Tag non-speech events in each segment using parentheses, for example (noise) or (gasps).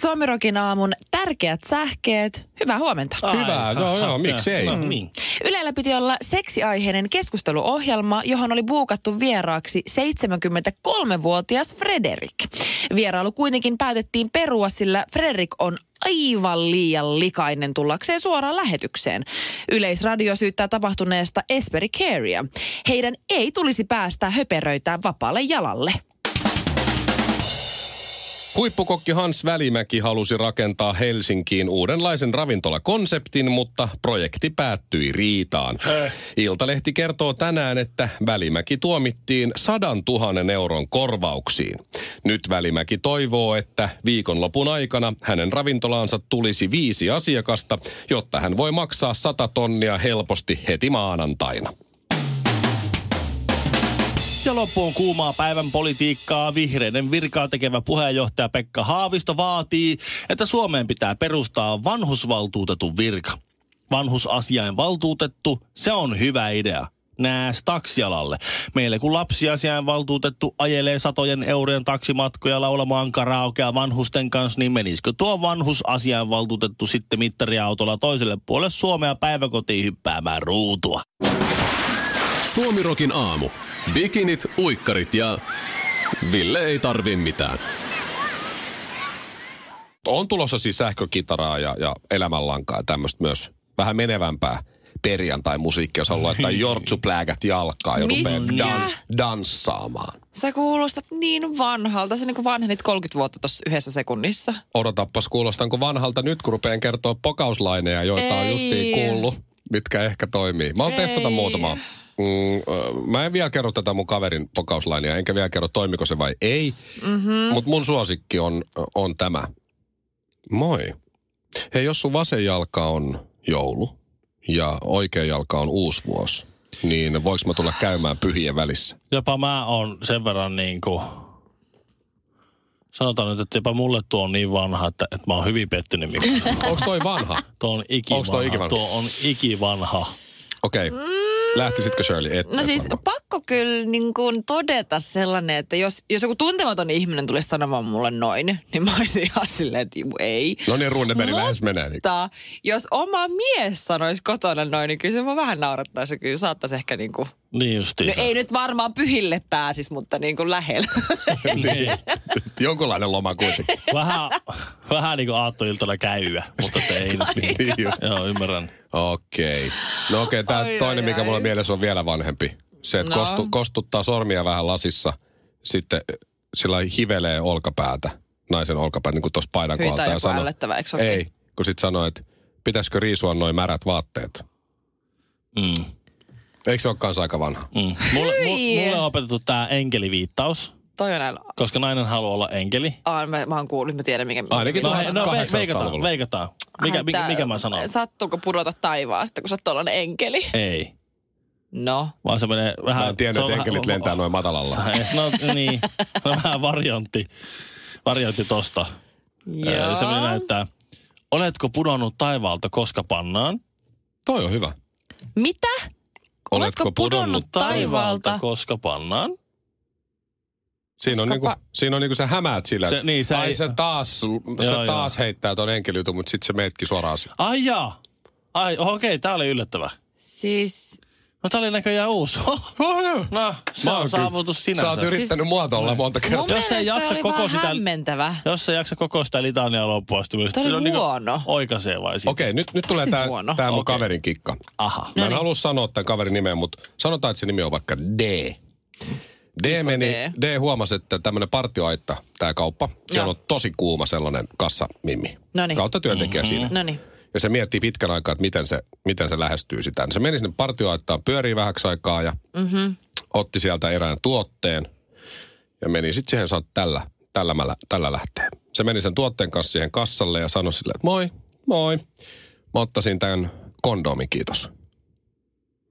Suomirokin aamun tärkeät sähkeet. Hyvää huomenta. Hyvä, no joo, miksei. No niin. Ylellä piti olla seksiaiheinen keskusteluohjelma, johon oli buukattu vieraaksi 73-vuotias Frederik. Vierailu kuitenkin päätettiin perua, sillä Frederik on aivan liian likainen tullakseen suoraan lähetykseen. Yleisradio syyttää tapahtuneesta Esperi Carea. Heidän ei tulisi päästä höperöitään vapaalle jalalle. Huippukokki Hans Välimäki halusi rakentaa Helsinkiin uudenlaisen ravintolakonseptin, mutta projekti päättyi riitaan. Iltalehti kertoo tänään, että Välimäki tuomittiin sadan tuhannen euron korvauksiin. Nyt Välimäki toivoo, että viikonlopun aikana hänen ravintolaansa tulisi viisi asiakasta, jotta hän voi maksaa sata tonnia helposti heti maanantaina. Ja loppuun kuumaa päivän politiikkaa. Vihreiden virkaa tekevä puheenjohtaja Pekka Haavisto vaatii, että Suomeen pitää perustaa vanhusvaltuutetun virka. Vanhusasiain valtuutettu, se on hyvä idea. Nääs taksialalle. Meille kun lapsiasiain valtuutettu ajelee satojen eurojen taksimatkoja laulamaan karaokea vanhusten kanssa, niin menisikö tuo vanhusasiain valtuutettu sitten mittariautolla toiselle puolelle Suomea päiväkotiin hyppäämään ruutua? Suomirokin aamu. Bikinit, uikkarit ja Ville ei tarvi mitään. On tulossa siis sähkökitaraa ja, ja elämänlankaa ja tämmöistä myös vähän menevämpää perjantai-musiikkia, jos haluaa laittaa (laughs) jortsuplägät jalkaan ja rupeaa dan, danssaamaan. Sä kuulostat niin vanhalta. Sä niin vanhenit 30 vuotta tuossa yhdessä sekunnissa. Odotappas kuulostanko vanhalta nyt, kun rupean kertoa pokauslaineja, joita on Ei. justiin kuullut, mitkä ehkä toimii. Mä oon Ei. testata muutamaa. Mm, mä en vielä kerro tätä mun kaverin pokauslainia, enkä vielä kerro toimiko se vai ei. Mm-hmm. Mutta mun suosikki on, on tämä. Moi. Hei, jos sun vasen jalka on joulu ja oikea jalka on uusi vuosi, niin voiko mä tulla käymään pyhien välissä? Jopa mä oon sen verran niin kuin, sanotaan nyt, että jopa mulle tuo on niin vanha, että, että mä oon hyvin pettynyt. Onko toi vanha? Tuo on ikivanha. Toi ikivanha? Tuo on ikivanha. Okei. Okay. Lähtisitkö Shirley? Et, No et siis varmaan. pakko kyllä niin kuin todeta sellainen, että jos, jos joku tuntematon ihminen tulisi sanomaan mulle noin, niin mä olisin ihan silleen, että juu, ei. No niin, Runeberg lähes menee. Niin. Mutta jos oma mies sanoisi kotona noin, niin kyllä se vaan vähän naurattaisi. Kyllä saattaisi ehkä niin kuin, Niin no justiinsa. ei nyt varmaan pyhille pääsis, mutta niin kuin lähellä. (laughs) niin. (laughs) Jonkunlainen loma kuitenkin. Vähän, vähän niin kuin aattoiltana käyä, mutta ei nyt niin. Niin just. Joo, ymmärrän. Okei. Okay. No okei, okay, tämä Ai, toinen, ai, mikä ai. mulla mielessä on vielä vanhempi. Se, että No. no. kostu, kostuttaa sormia vähän lasissa, sitten sillä lailla hivelee olkapäätä, naisen olkapäätä, niin kuin tuossa paidan Hyi, kohdalta. tää on ja joku sanoo- ällöttävä, eikö se Ei, kun sitten sanoo, että pitäisikö riisua noin märät vaatteet. Mm. Eikö se ole kanssa aika vanha? Mm. Mulle, Hyi. mulle on opetettu tämä enkeliviittaus, Toi on näillä. koska nainen haluaa olla enkeli. Aa, mä, mä oon kuullut, mä tiedän mikä. Ainakin No, no 800-luvulla. veikataan, veikataan. Mikä, Ai, mikä, tää- mikä mä sanon? Sattuuko pudota taivaasta, kun sä oot tollanen enkeli? Ei. No. Vaan se menee vähän... Mä en tiennyt, että enkelit vähän- lentää noin matalalla. No niin, no, vähän variantti, variantti tosta. Joo. Se näyttää, oletko pudonnut taivaalta koska pannaan? Toi on hyvä. Mitä? Oletko pudonnut taivaalta? koska pannaan? Siinä on, Koska niinku, pa- siinä on niinku sä hämäät sillä. Se- niin, sä Ai ei- se taas, se Joo, taas heittää ton enkeliytun, mutta sitten se meetkin suoraan. siihen. Ai jaa. Ai, okei, tää oli yllättävä. Siis, No tää oli näköjään uusi. Oh, joo. No, se Mä on saavutus Sä sinänsä. oot yrittänyt muotoilla monta mun kertaa. Jos ei mielestä jaksa oli koko sitä- hämmentävä. Jos se jaksa koko sitä litania loppuun asti, niin Tää oli se on niinku huono. oikaisee vai sitten? Okei, nyt, nyt tulee tää, huono. tää mun Okei. kaverin kikka. Aha. Mä en Noniin. halua sanoa tämän kaverin nimeä, mutta sanotaan, että se nimi on vaikka D. D, meni, D. D. huomasi, että tämmöinen partioaitta, tämä kauppa, Joo. on tosi kuuma sellainen kassamimmi. Noniin. Kautta työntekijä siinä. No niin. Ja se miettii pitkän aikaa, että miten se, miten se lähestyy sitä. Se meni sinne partioaittaan, pyörii vähäksi aikaa ja Mm-hmm. otti sieltä erään tuotteen ja meni sitten siihen, sanoi, tällä, tällä, mä, lä- tällä lähtee. Se meni sen tuotteen kanssa siihen kassalle ja sanoi sille, että moi, moi. Mä ottaisin tämän kondomin, kiitos.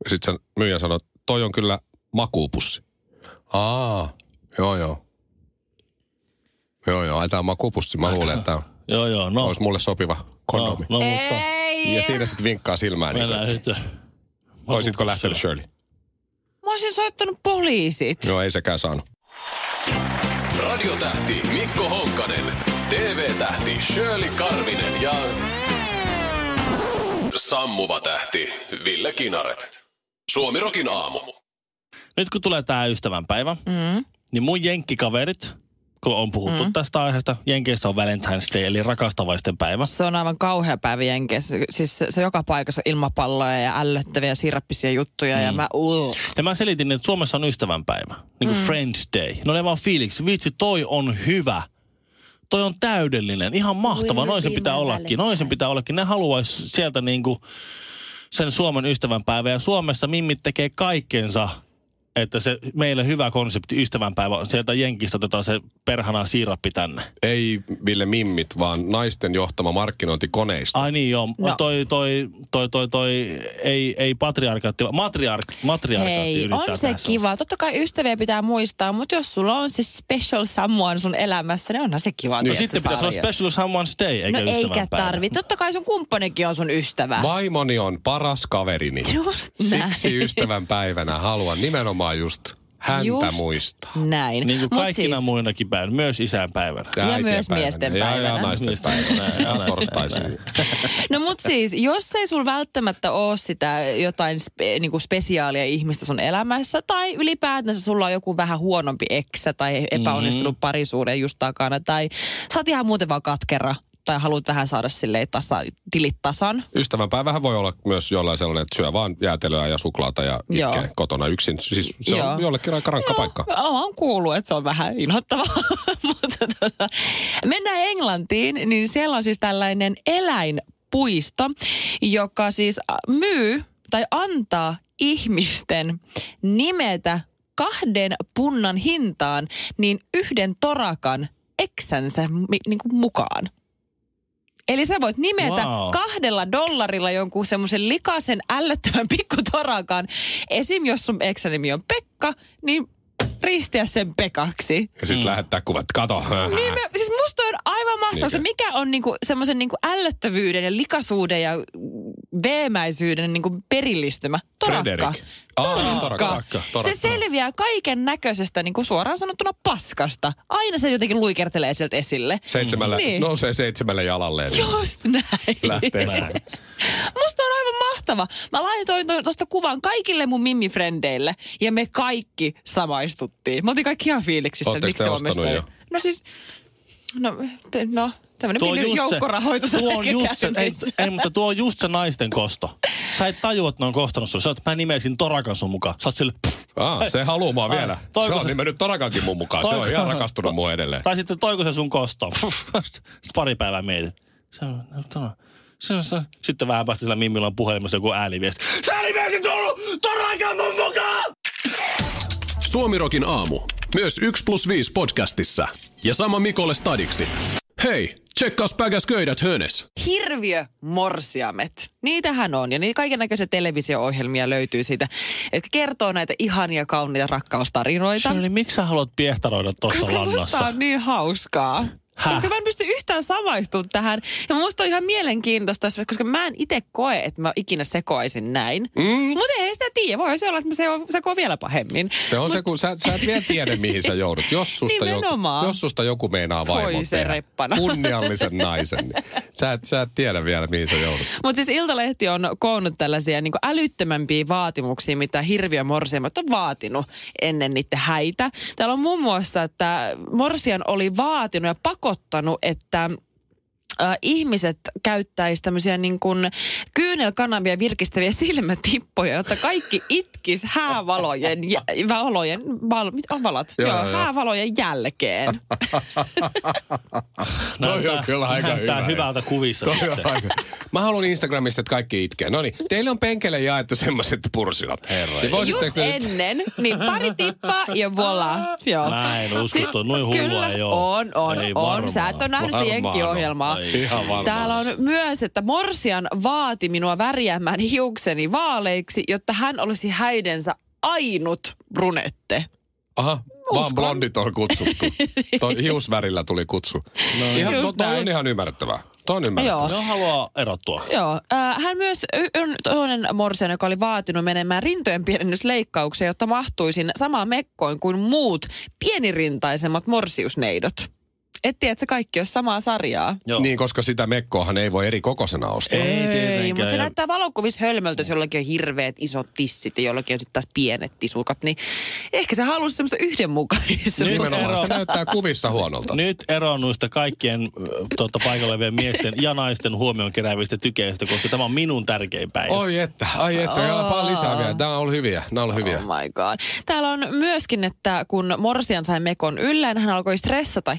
Ja sitten se myyjä sanoi, toi on kyllä makuupussi. Aa, joo joo. Joo joo, ai tää on makuupussi. Mä luulen, että tämä (laughs) Joo, joo, no. olisi mulle sopiva kondomi. No, no mutta Ei. Ja siinä sitten vinkkaa silmään. Niin mennään kuin, sitten. Oisitko lähtenyt Shirley? Mä olisin soittanut poliisit. Joo, ei sekään saanut. Radiotähti Mikko Honkanen, TV-tähti Shirley Karvinen ja sammuva tähti Ville Kinaret. Suomirokin aamu. Nyt kun tulee tämä ystävänpäivä, Mm. niin mun jenkkikaverit, kun on puhuttu mm. tästä aiheesta, Jenkeissä on Valentine's Day, eli rakastavaisten päivä. Se on aivan kauhea päivä Jenkeissä. Siis se, se joka paikassa ilmapalloja ja ällöttäviä sirappisia juttuja mm. ja mä... Uh. Ja mä selitin, että Suomessa on ystävänpäivä, niin kuin mm. Friends Day. No ne vaan fiiliksi, vitsi toi on hyvä. Toi on täydellinen, ihan mahtava, noin sen pitää ollakin, noin sen pitää ollakin. Ne haluaisi sieltä niinku sen Suomen ystävänpäivä ja Suomessa mimmit tekee kaikkensa, että se meille hyvä konsepti ystävänpäivä, on sieltä Jenkistä otetaan se perhana siirappi tänne. Ei Ville Mimmit, vaan naisten johtama markkinointikoneisto. Ai niin joo, No. toi, toi, toi, toi, toi, ei, ei patriarkaatti, vaan matriark, matriarkaatti Hei, on se kiva. Totta kai ystäviä pitää muistaa, mutta jos sulla on se special someone sun elämässä, niin onhan se kiva. No sitten pitäisi olla special someone's day, eikä No eikä tarvi. Totta kai sun kumppanikin on sun ystävä. Vaimoni on paras kaverini. Just näin. Siksi ystävän päivänä haluan nimenomaan just häntä Just muistaa. Näin. Niin kuin Mut kaikkina siis, muinakin päivänä, myös isän päivänä. Ja äitien myös päivänä. miesten ja, Ja päivänä. naisten päivänä. päivänä, ja Ja torstaisin. (laughs) No mut siis, jos ei sul välttämättä ole sitä jotain spe, niinku spesiaalia ihmistä sun elämässä, tai ylipäätänsä sulla on joku vähän huonompi eksä tai epäonnistunut mm-hmm. parisuuden just takana, tai sä oot ihan muuten vaan katkera, tai haluat vähän saada silleen tasa, tilit tasan. Ystävänpäivähän voi olla myös jollain sellainen, että syö vaan jäätelöä ja suklaata ja Joo. itkee kotona yksin. Siis se Joo. on jollekin aika rankka paikka. Olen kuullut, että se on vähän inhottavaa. (laughs) Mutta tota, mennään Englantiin, niin siellä on siis tällainen eläinpuisto, joka siis äh, myy tai antaa ihmisten nimetä kahden punnan hintaan niin yhden torakan eksänsä niin kuin mukaan. Eli sä voit nimetä Wow. kahdella dollarilla jonkun semmoisen likaisen ällöttävän (laughs) pikkutorakan. Esim. jos sun eksänimi on Pekka, niin ristiä sen Pekaksi. Ja sitten mm. lähettää kuvat, kato. (laughs) Niin me, siis musta on aivan mahtavaa. Niinkö? Se mikä on niinku semmoisen niinku ällöttävyyden ja likaisuuden ja veemäisyyden niinku perillistymä? Torakka. Aa, torakka. Se torakka. selviää kaiken näköisestä niinku suoraan sanottuna paskasta. Aina se jotenkin luikertelee sieltä esille. Seitsemällä, Niin. niin. nousee seitsemälle jalalle. ja Just näin. Lähtee. Näin. (laughs) Musta on aivan mahtava. Mä laitoin tuosta kuvan kaikille mun mimifrendeille ja me kaikki samaistuttiin. Me oltiin kaikki ihan fiiliksissä, Ootteko miksi se jo? No siis, no, te, no tämmöinen Tuo just joukkorahoitus on tuo on just se, ei, ei, mutta tuo on just se naisten kosto. Sä et tajua, että ne on kostanut sulle. Sä oot, mä nimesin Torakan sun mukaan. Sä oot sille, Aa, se haluaa mua Ai, vielä. toiko Se on se- nimennyt Torakankin mun mukaan. Se on Toiko- ihan rakastunut mua edelleen. tai sitten toiko se sun kosto. Sitten pari päivää mietit. Se on, no, se on, se. Sitten vähän päästä sillä Mimmillä on puhelimessa joku ääniviesti. Sä nimesit tullut Torakan mun mukaan! Suomirokin aamu. Myös 1 plus 5 podcastissa. Ja sama Mikolle stadiksi. Hei, tsekkaus päkäs köydät hönes. Hirviö morsiamet. Niitähän on ja niin kaiken näköisiä televisio-ohjelmia löytyy siitä, että kertoo näitä ihania kauniita rakkaustarinoita. Shirley, miksi sä haluat piehtaroida tuossa Koska lannassa? on niin hauskaa. Häh? Koska mä en pysty yhtään samaistumaan tähän. Ja musta on ihan mielenkiintoista, koska mä en itse koe, että mä ikinä sekoaisin näin. Mm. Mutta ei sitä tiedä. Voi se olla, että mä seko- sekoan vielä pahemmin. Se on se, kun sä, sä et vielä tiedä, mihin sä joudut. Jos susta, joku, jos susta joku meinaa Voi vaimon se tehdä reppana. kunniallisen naisen, niin sä et, sä et tiedä vielä, mihin sä joudut. Mutta siis Iltalehti on koonnut tällaisia niin älyttömämpiä vaatimuksia, mitä hirviö morsiamat on vaatinut ennen niiden häitä. Täällä on muun muassa, että morsian oli vaatinut ja pakottanut, että äh, ihmiset käyttäisi tämmöisiä niin kuin kyynelkanavia virkistäviä (laughs) silmätippoja, jotta kaikki itkis häävalojen, jä, valojen, val, mit on valot? Joo, Joo, joo, häävalojen jälkeen. (laughs) Toi on kyllä aika hyvä. hyvältä kuvissa Toi sitten. aika- Mä haluan Instagramista, että kaikki itkee. No niin, teille on penkele jaettu semmoiset pursilat. Herra. Niin Just te ennen, niin pari tippaa ja voila. Joo. Mä en usko, tuo noin hullua kyllä, ei. On, on, Ei on. varmaan. Sä et ole nähnyt. Ei. Ihan varmaan. Täällä on myös, että Morsian vaati minua värjäämään hiukseni vaaleiksi, jotta hän olisi häidensä ainut brunette. Aha, vaan Uskon. blondit on kutsuttu. (laughs) Toi hiusvärillä tuli kutsu. No, ihan, to, toi on ihan ymmärrettävää. Toi on ymmärrettävää. Joo. Ne haluaa erottua. Joo, äh, hän myös on toinen morsian, joka oli vaatinut menemään rintojen pienennysleikkaukseen, jotta mahtuisin samaan mekkoon kuin muut pienirintaisemmat morsiusneidot. Et tiedä, että se kaikki olisi samaa sarjaa. Joo. Niin, koska sitä mekkoahan ei voi eri kokoisena ostaa. Ei tietenkään. mutta se Ja- näyttää valokuvissa hölmöltä, jos jollakin on hirveät isot tissit ja jollakin on sitten taas pienet tisukat, niin ehkä se halusi semmoista yhdenmukaisuutta. Nimenomaan, ero- se näyttää kuvissa huonolta. Nyt eroon noista kaikkien tuota, paikalla olevien miesten ja naisten huomioon keräävistä tykeistä, koska tämä on minun tärkein päivä. Oi että, ai että, ja paljon lisää vielä. Nämä on ollut hyviä, nämä on ollut hyviä. Oh my god. Täällä on myöskin, että kun Morsian sai mekon ylleen, hän alkoi stressata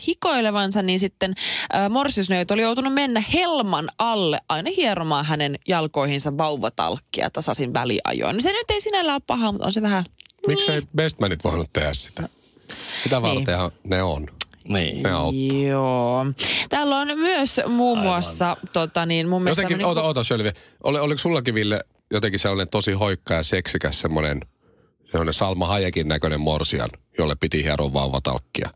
hikoilevansa, niin sitten äh, Morsiusneuvot oli joutunut mennä helman alle aina hieromaan hänen jalkoihinsa vauvatalkkia tasaisin väliajoin. Se nyt ei sinällään ole paha, mutta on se vähän... Miksei Bestmanit voinut tehdä sitä? Sitä vartenhan ne on. Niin. Ne auttaa. Joo. Täällä on myös muun muassa, tota niin, mun mielestä... Jotenkin, tämmönen- ota, ota Sölvi. Oli, oliko sullakin Ville jotenkin sellainen tosi hoikka ja seksikäs semmoinen, semmoinen Salma Hayekin näköinen morsian, jolle piti hieroa vauvatalkkia?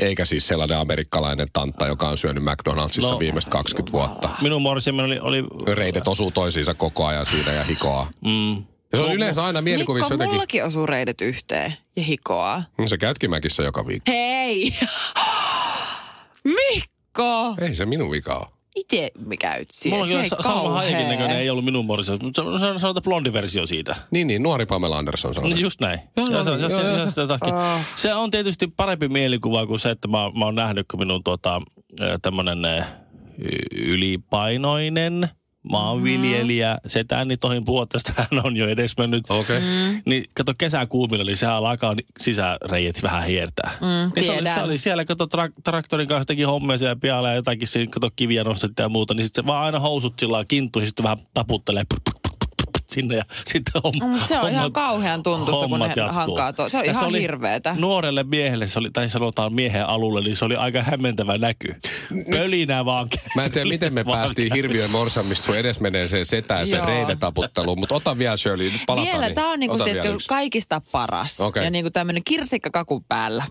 Eikä siis sellainen amerikkalainen tantta, joka on syönyt McDonaldsissa No. viimeiset 20 vuotta. Minun morsiamme oli... oli Reidet osuu toisiinsa koko ajan siinä ja hikoaa. mm, Ja se on yleensä aina mielikuvissa Mikko, jotenkin. mullakin osuu reidet yhteen ja hikoaa. No Se käytkimäkissä joka viikko. Hei! (gasps) Mikko! Ei se minun vika ole. Itse me käyt siellä. mulla on kyllä Salma Hayekin näköinen, ei ollut minun morsia. Mutta se on sanotaan blondi versio siitä. Niin, niin, nuori Pamela Anderson sanoi. Niin just näin. Joo, Ja se, joo, se, joo. jos se, jotakin. Se on tietysti parempi mielikuva kuin se, että mä, mä oon nähnyt, kun minun tuota, tämmöinen ylipainoinen maanviljelijä setäni niin tohin puhua tästä, (laughs) hän on jo edesmennyt. Okei. Okay. Mm. Niin kato kesäkuumilla, niin sehän alkaa ni- sisäreijät vähän hiertää. Mm, niin se oli, se oli siellä, kato tra- traktorin kanssa teki hommia siellä pialla ja jotakin siinä, kato kiviä nostettiin ja muuta, niin sitten se vaan aina housut sillä ja sitten vähän taputtelee put, put, put, put, put, sinne ja (laughs) sitten homma, Mm, se on ihan hommat- kauhean tuntusta, kun ne jatkuu. hankaa tuo. Se on Ja ihan oli hirveetä. Nuorelle miehelle, se oli, tai sanotaan miehen alulle, niin se oli aika hämmentävä näky. Pölinä vaan. Mä en tiedä, miten me (laughs) Vaan päästiin hirviön morsamista sun edesmenneeseen setään sen reidetaputteluun. Mutta ota vielä Shirley, nyt palataan. Vielä, niin. tämä on niinku, yksi. kaikista paras. Okei. Ja niinku tämmöinen kirsikka kakun päällä.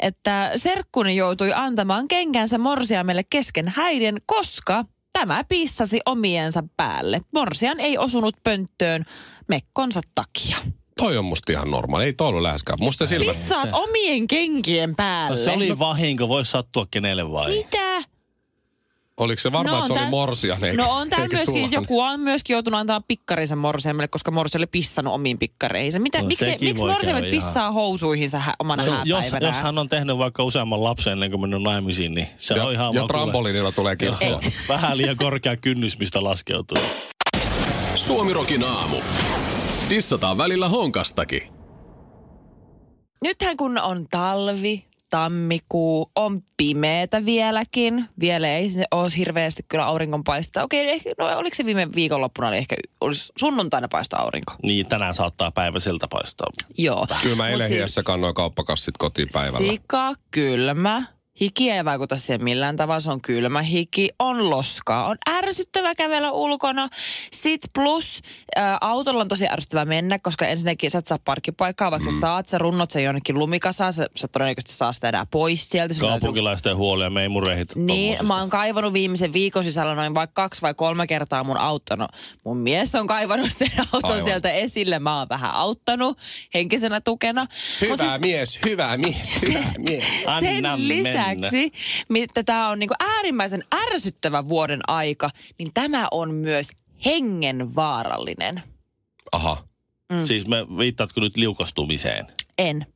Että serkkuni joutui antamaan kenkänsä morsiamelle kesken häiden, koska tämä pissasi omiensa päälle. Morsian ei osunut pönttöön mekkonsa takia. Toi on musta ihan normaali. Ei toi ollut läheskään. Musta silmä. Pissaat omien kenkien päälle. No, se oli vahinko, voisi sattua kenelle vai? Mitä? Oliko se varmaan, No että se on oli morsian eikä, No on eikä myöskin, sulhanen? joku on myöskin joutunut antaa pikkarinsa morsiamelle, koska morsi oli pissannut omiin pikkareihinsa. Mitä, No miksi, miksi morsiamet ihan- pissaa housuihinsa hä, omana No, jos, jos hän on tehnyt vaikka useamman lapsen ennen kuin mennyt naimisiin, niin se Ja, on ihan ja vaan kuule- trampoliinilla tulee kirkkoon. Joo, Vähän liian korkea kynnys, mistä laskeutuu. Suomirokin aamu. Dissataan välillä honkastakin. Nythän kun on talvi, tammikuu, on pimeätä vieläkin. Vielä ei sinne ole hirveästi kyllä auringonpaista. Okei, ehkä, no oliko se viime viikonloppuna, oli ehkä olisi sunnuntaina paista aurinko. Niin, tänään saattaa päivä siltä paistaa. Joo. Kyllä mä eilen siis kannoin kauppakassit kotiin päivällä. Sika, kylmä. Hiki ei vaikuta siihen millään tavalla, se on kylmä hiki, on loskaa, on ärsyttävä kävellä ulkona. Sit plus ä, autolla on tosi ärsyttävä mennä, koska ensinnäkin sä et saa parkkipaikkaa, vaikka mm. saat, sä runnot sen jonnekin lumikasaan, sä, sä todennäköisesti saa sitä enää pois sieltä. Sun täytyy- Kaupunkilaisten huolia, me ei murehita Niin, mä oon kaivannut viimisen viikon sisällä noin vaikka kaksi vai kolme kertaa mun auton. No, mun mies on kaivannut sen auton Aivan. sieltä esille. Mä oon vähän auttanut henkisenä tukena. Hyvä Mut siis mies, hyvä mies, (laughs) hyvä mies. Anna sen lisäksi, mitä tämä on niinku äärimmäisen ärsyttävä vuoden aika, niin tämä on myös hengenvaarallinen. Aha. Siis me viittaatko nyt liukastumiseen? En.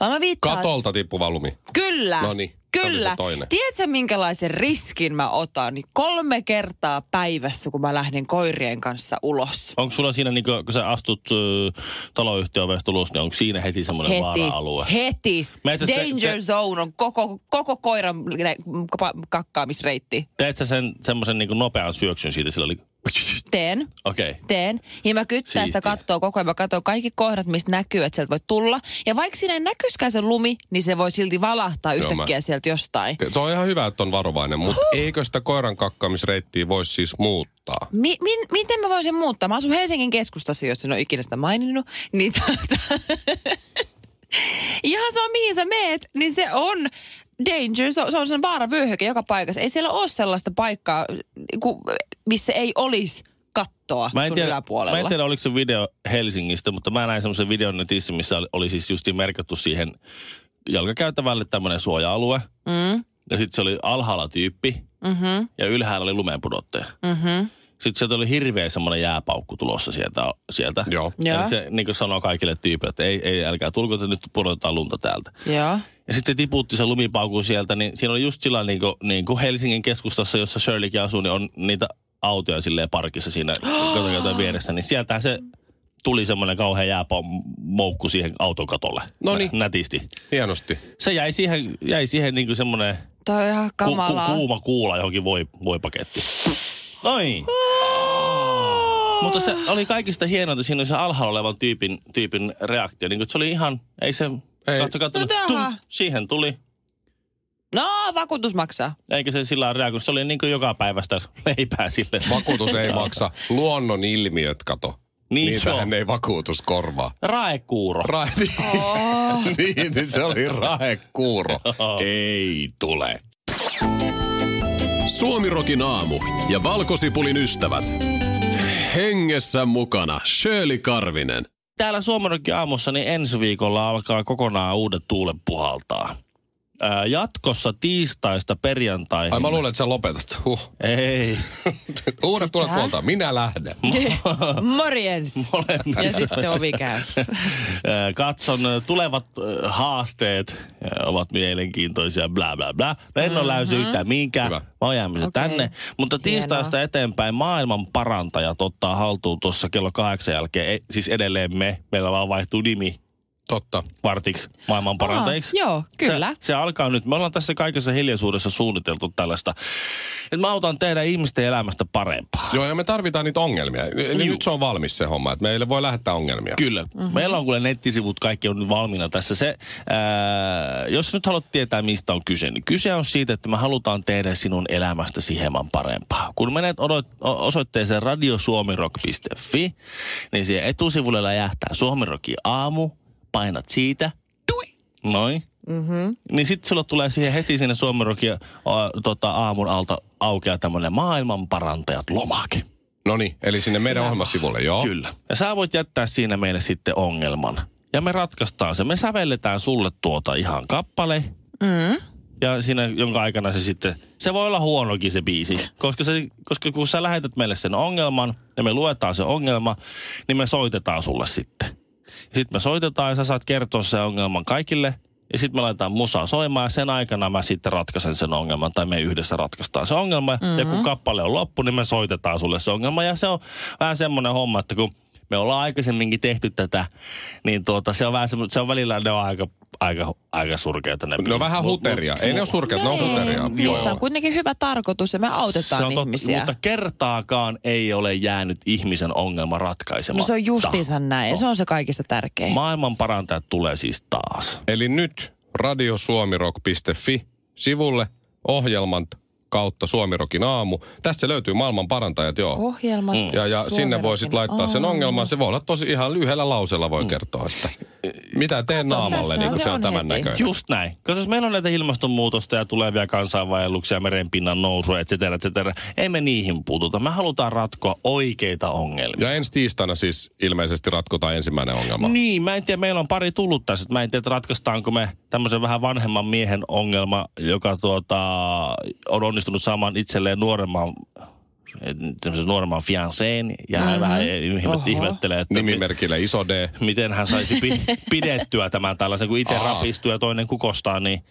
Vaan mä viittaan... Katolta tippuva lumi. Kyllä. Noniin, se oli Kyllä. Tiedätkö, minkälaisen riskin mä otan? Niin kolme kertaa päivässä, kun mä lähden koirien kanssa ulos. Onko sulla siinä, niin kun, sä astut äh, taloyhtiön ulos, niin onko siinä heti semmoinen Heti, vaara-alue? heti. Danger te- zone on koko, koko koiran kakkaamisreitti. Teet sä sen semmoisen niin nopean syöksyn siitä sillä oli... Teen. Okei. Okay. teen. Ja mä kyttään sitä Siistiä. kattoa koko ajan. Mä katson kaikki kohdat, mistä näkyy, että sieltä voi tulla. Ja vaikka siinä ei näkyskään se lumi, niin se voi silti valahtaa yhtäkkiä mä- sieltä jostain. Se on ihan hyvä, että on varovainen, mutta eikö sitä koiran kakkaamisreittiä voisi siis muuttaa? Mi- min- miten mä voisin muuttaa? Mä asun Helsingin keskustassa, jos en ole ikinä sitä maininnut. Niin tota... (laughs) Ihan sama, mihin sä meet, niin se on danger, se on, se on sen vaaravyöhyke joka paikassa. Ei siellä ole sellaista paikkaa, ku- missä ei olisi kattoa Mä en, sun tiedä, yläpuolella. mä en tiedä, oliko se video Helsingistä, mutta mä näin semmoisen videon netissä, missä oli, oli siis justiin merkattu siihen jalkakäytävälle tämmöinen suoja-alue. Mm, Ja sitten se oli alhaalla tyyppi mm-hmm, ja ylhäällä oli lumenpudottaja. mm-hmm. Sitten sieltä oli hirveä semmoinen jääpaukku tulossa sieltä. sieltä. Joo. Joo. Eli se niin sanoo kaikille tyypille, että ei, ei älkää tulko, että nyt pudotetaan lunta täältä. Joo. Ja sitten se tiputti se lumipaukun sieltä, niin siinä oli just sillä niin kuin, niin kuin Helsingin keskustassa, jossa Shirleykin asuu, niin on niitä autoja silleen parkissa siinä kotokäytön (gasps) vieressä. Niin sieltä se tuli semmoinen kauhean jäämoukku siihen autokatolle. Noniin. Nä- Nätisti. Hienosti. Se jäi siihen, jäi siihen niin kuin semmoinen Toi on ihan ku, ku, kamalaa. kuuma kuula johonkin voi, voipaketti. Noin. Mutta se oli kaikista hienointa, siinä oli se alhaalla olevan tyypin, tyypin reaktio. Niin se oli ihan, ei se, Ei. katso, katso, No tum, siihen tuli. No, vakuutus maksaa. Eikä se sillä lailla reagoinut. Se oli niin kuin joka päivästä leipää sille. Vakuutus ei maksa. Luonnon ilmiöt, kato. Niin Niitähän se on. ei vakuutus korvaa. Raekuuro. Ra- (laughs) Oh. (laughs) niin, niin se oli rahekuuro. ei tule. Suomirokin aamu ja valkosipulin ystävät. Hengessä mukana Shirley Karvinen. Täällä Suomenrokin aamussa niin ensi viikolla alkaa kokonaan uudet tuulet puhaltaa. Ää, jatkossa tiistaista perjantaihin. Ai mä luulen, että sä lopetat. Huh. Ei. (laughs) Uudet tulet puolta. Minä lähden. (laughs) Morjens. Ja sitten ovi käy. (laughs) Ää, Katson ä, tulevat haasteet ovat mielenkiintoisia, bla bla bla. No en ole läysy yhtään mihinkään. Hyvä. Mä oon jäämässä Okei. tänne. Mutta tiistaista eteenpäin maailman parantajat ottaa haltuun tuossa kello kahdeksan jälkeen. Ei, siis edelleen me. Meillä vaan vaihtuu nimi Totta. vartiksi maailman parantajiksi. Aa, joo, kyllä. Se, se alkaa nyt. Me ollaan tässä kaikessa hiljaisuudessa suunniteltu tällaista, että mä autan teidän ihmisten elämästä parempaa. Joo, ja me tarvitaan niitä ongelmia. Niin nyt se on valmis se homma, että meille voi lähettää ongelmia. Kyllä. Mm-hmm. Meillä on kuule nettisivut, kaikki on nyt valmiina tässä. Se, ää, jos nyt haluat tietää, mistä on kyse, niin kyse on siitä, että me halutaan tehdä sinun elämästäsi hieman parempaa. Kun menet odot, osoitteeseen radiosuomirock.fi, niin siihen etusivulle läjähtää Suomirokin aamu, painat siitä, tui, noin. Mm-hmm. Niin sitten sulla tulee siihen heti sinne Suomirokin tota, aamun alta aukeaa tämmöinen maailman parantajat lomake. No niin, eli sinne meidän ohjelmasivulle, joo. Kyllä. Ja sä voit jättää siinä meille sitten ongelman. Ja me ratkaistaan se. Me sävelletään sulle tuota ihan kappale. Mm. Ja siinä, jonka aikana se sitten, se voi olla huonokin se biisi. Koska, se, koska kun sä lähetät meille sen ongelman ja me luetaan se ongelma, niin me soitetaan sulle sitten. Sitten me soitetaan ja sä saat kertoa sen ongelman kaikille. Ja sitten me laitetaan musaa soimaan ja sen aikana mä sitten ratkaisen sen ongelman tai me yhdessä ratkaistaan se ongelma. Mm-hmm. Ja kun kappale on loppu, niin me soitetaan sulle se ongelma. Ja se on vähän semmoinen homma, että kun me ollaan aikaisemminkin tehty tätä, niin tuota, se on vähän semmo- se on välillä ne on aika, aika, aika surkeita ne Ne on vähän huteria. mut- Ei ne ole surkeat, ne on Ei, huteria. Niissä on kuitenkin hyvä tarkoitus ja me autetaan se on totta, ihmisiä. mutta kertaakaan ei ole jäänyt ihmisen ongelma ratkaisematta. No se on justiinsa näin ja se on se kaikista tärkein. Maailman parantajat tulee siis taas. Eli nyt radiosuomirock.fi sivulle ohjelman kautta Suomirokin aamu. Tässä löytyy maailman parantajat, joo. Ohjelmat. Mm. Ja, ja sinne voi sitten laittaa sen ongelman. Se voi olla tosi ihan lyhyellä lauseella voi kertoa, että mitä teen naamalle, niin kun se se on on tämän heti. näköinen. Just näin. Koska jos meillä on näitä ilmastonmuutosta ja tulevia kansainvaelluksia, merenpinnan nousua, et cetera, et cetera, ei me niihin puututa. Me halutaan ratkoa oikeita ongelmia. Ja ensi tiistaina siis ilmeisesti ratkotaan ensimmäinen ongelma. Niin, mä en tiedä, meillä on pari tullut tässä. Mä en tiedä, että ratkaistaanko me tämmöisen vähän vanhemman miehen ongelma, joka tuota, on onnistunut saamaan itselleen nuoremman tämmöisen nuoremman fianceen ja hän Mhm. vähän ihmet, ihmettelee, että Nimimerkillä iso D. miten hän saisi pi- (laughs) pidettyä tämän tällaisen, kun itse Aa. rapistuu ja toinen kukostaa, niin,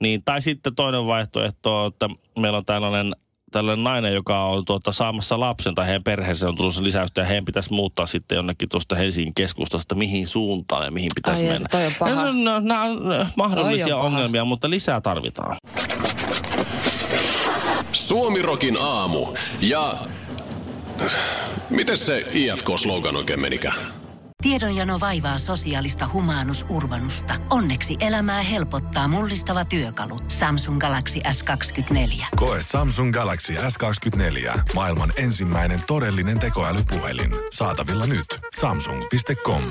niin tai sitten toinen vaihtoehto, on, että meillä on tällainen tällainen nainen, joka on tuota, saamassa lapsen tai heidän perheensä on tulossa lisäystä ja heidän pitäisi muuttaa sitten jonnekin tuosta Helsingin keskustasta, mihin suuntaan ja mihin pitäisi Ai, mennä. toi on paha. On, nämä on mahdollisia on ongelmia, mutta lisää tarvitaan. Suomirokin aamu ja... Miten se IFK-slogan oikein menikään? Tiedonjano vaivaa sosiaalista humanus urbanusta. Onneksi elämää helpottaa mullistava työkalu. Samsung Galaxy S24. Koe Samsung Galaxy S24. Maailman ensimmäinen todellinen tekoälypuhelin. Saatavilla nyt. Samsung.com.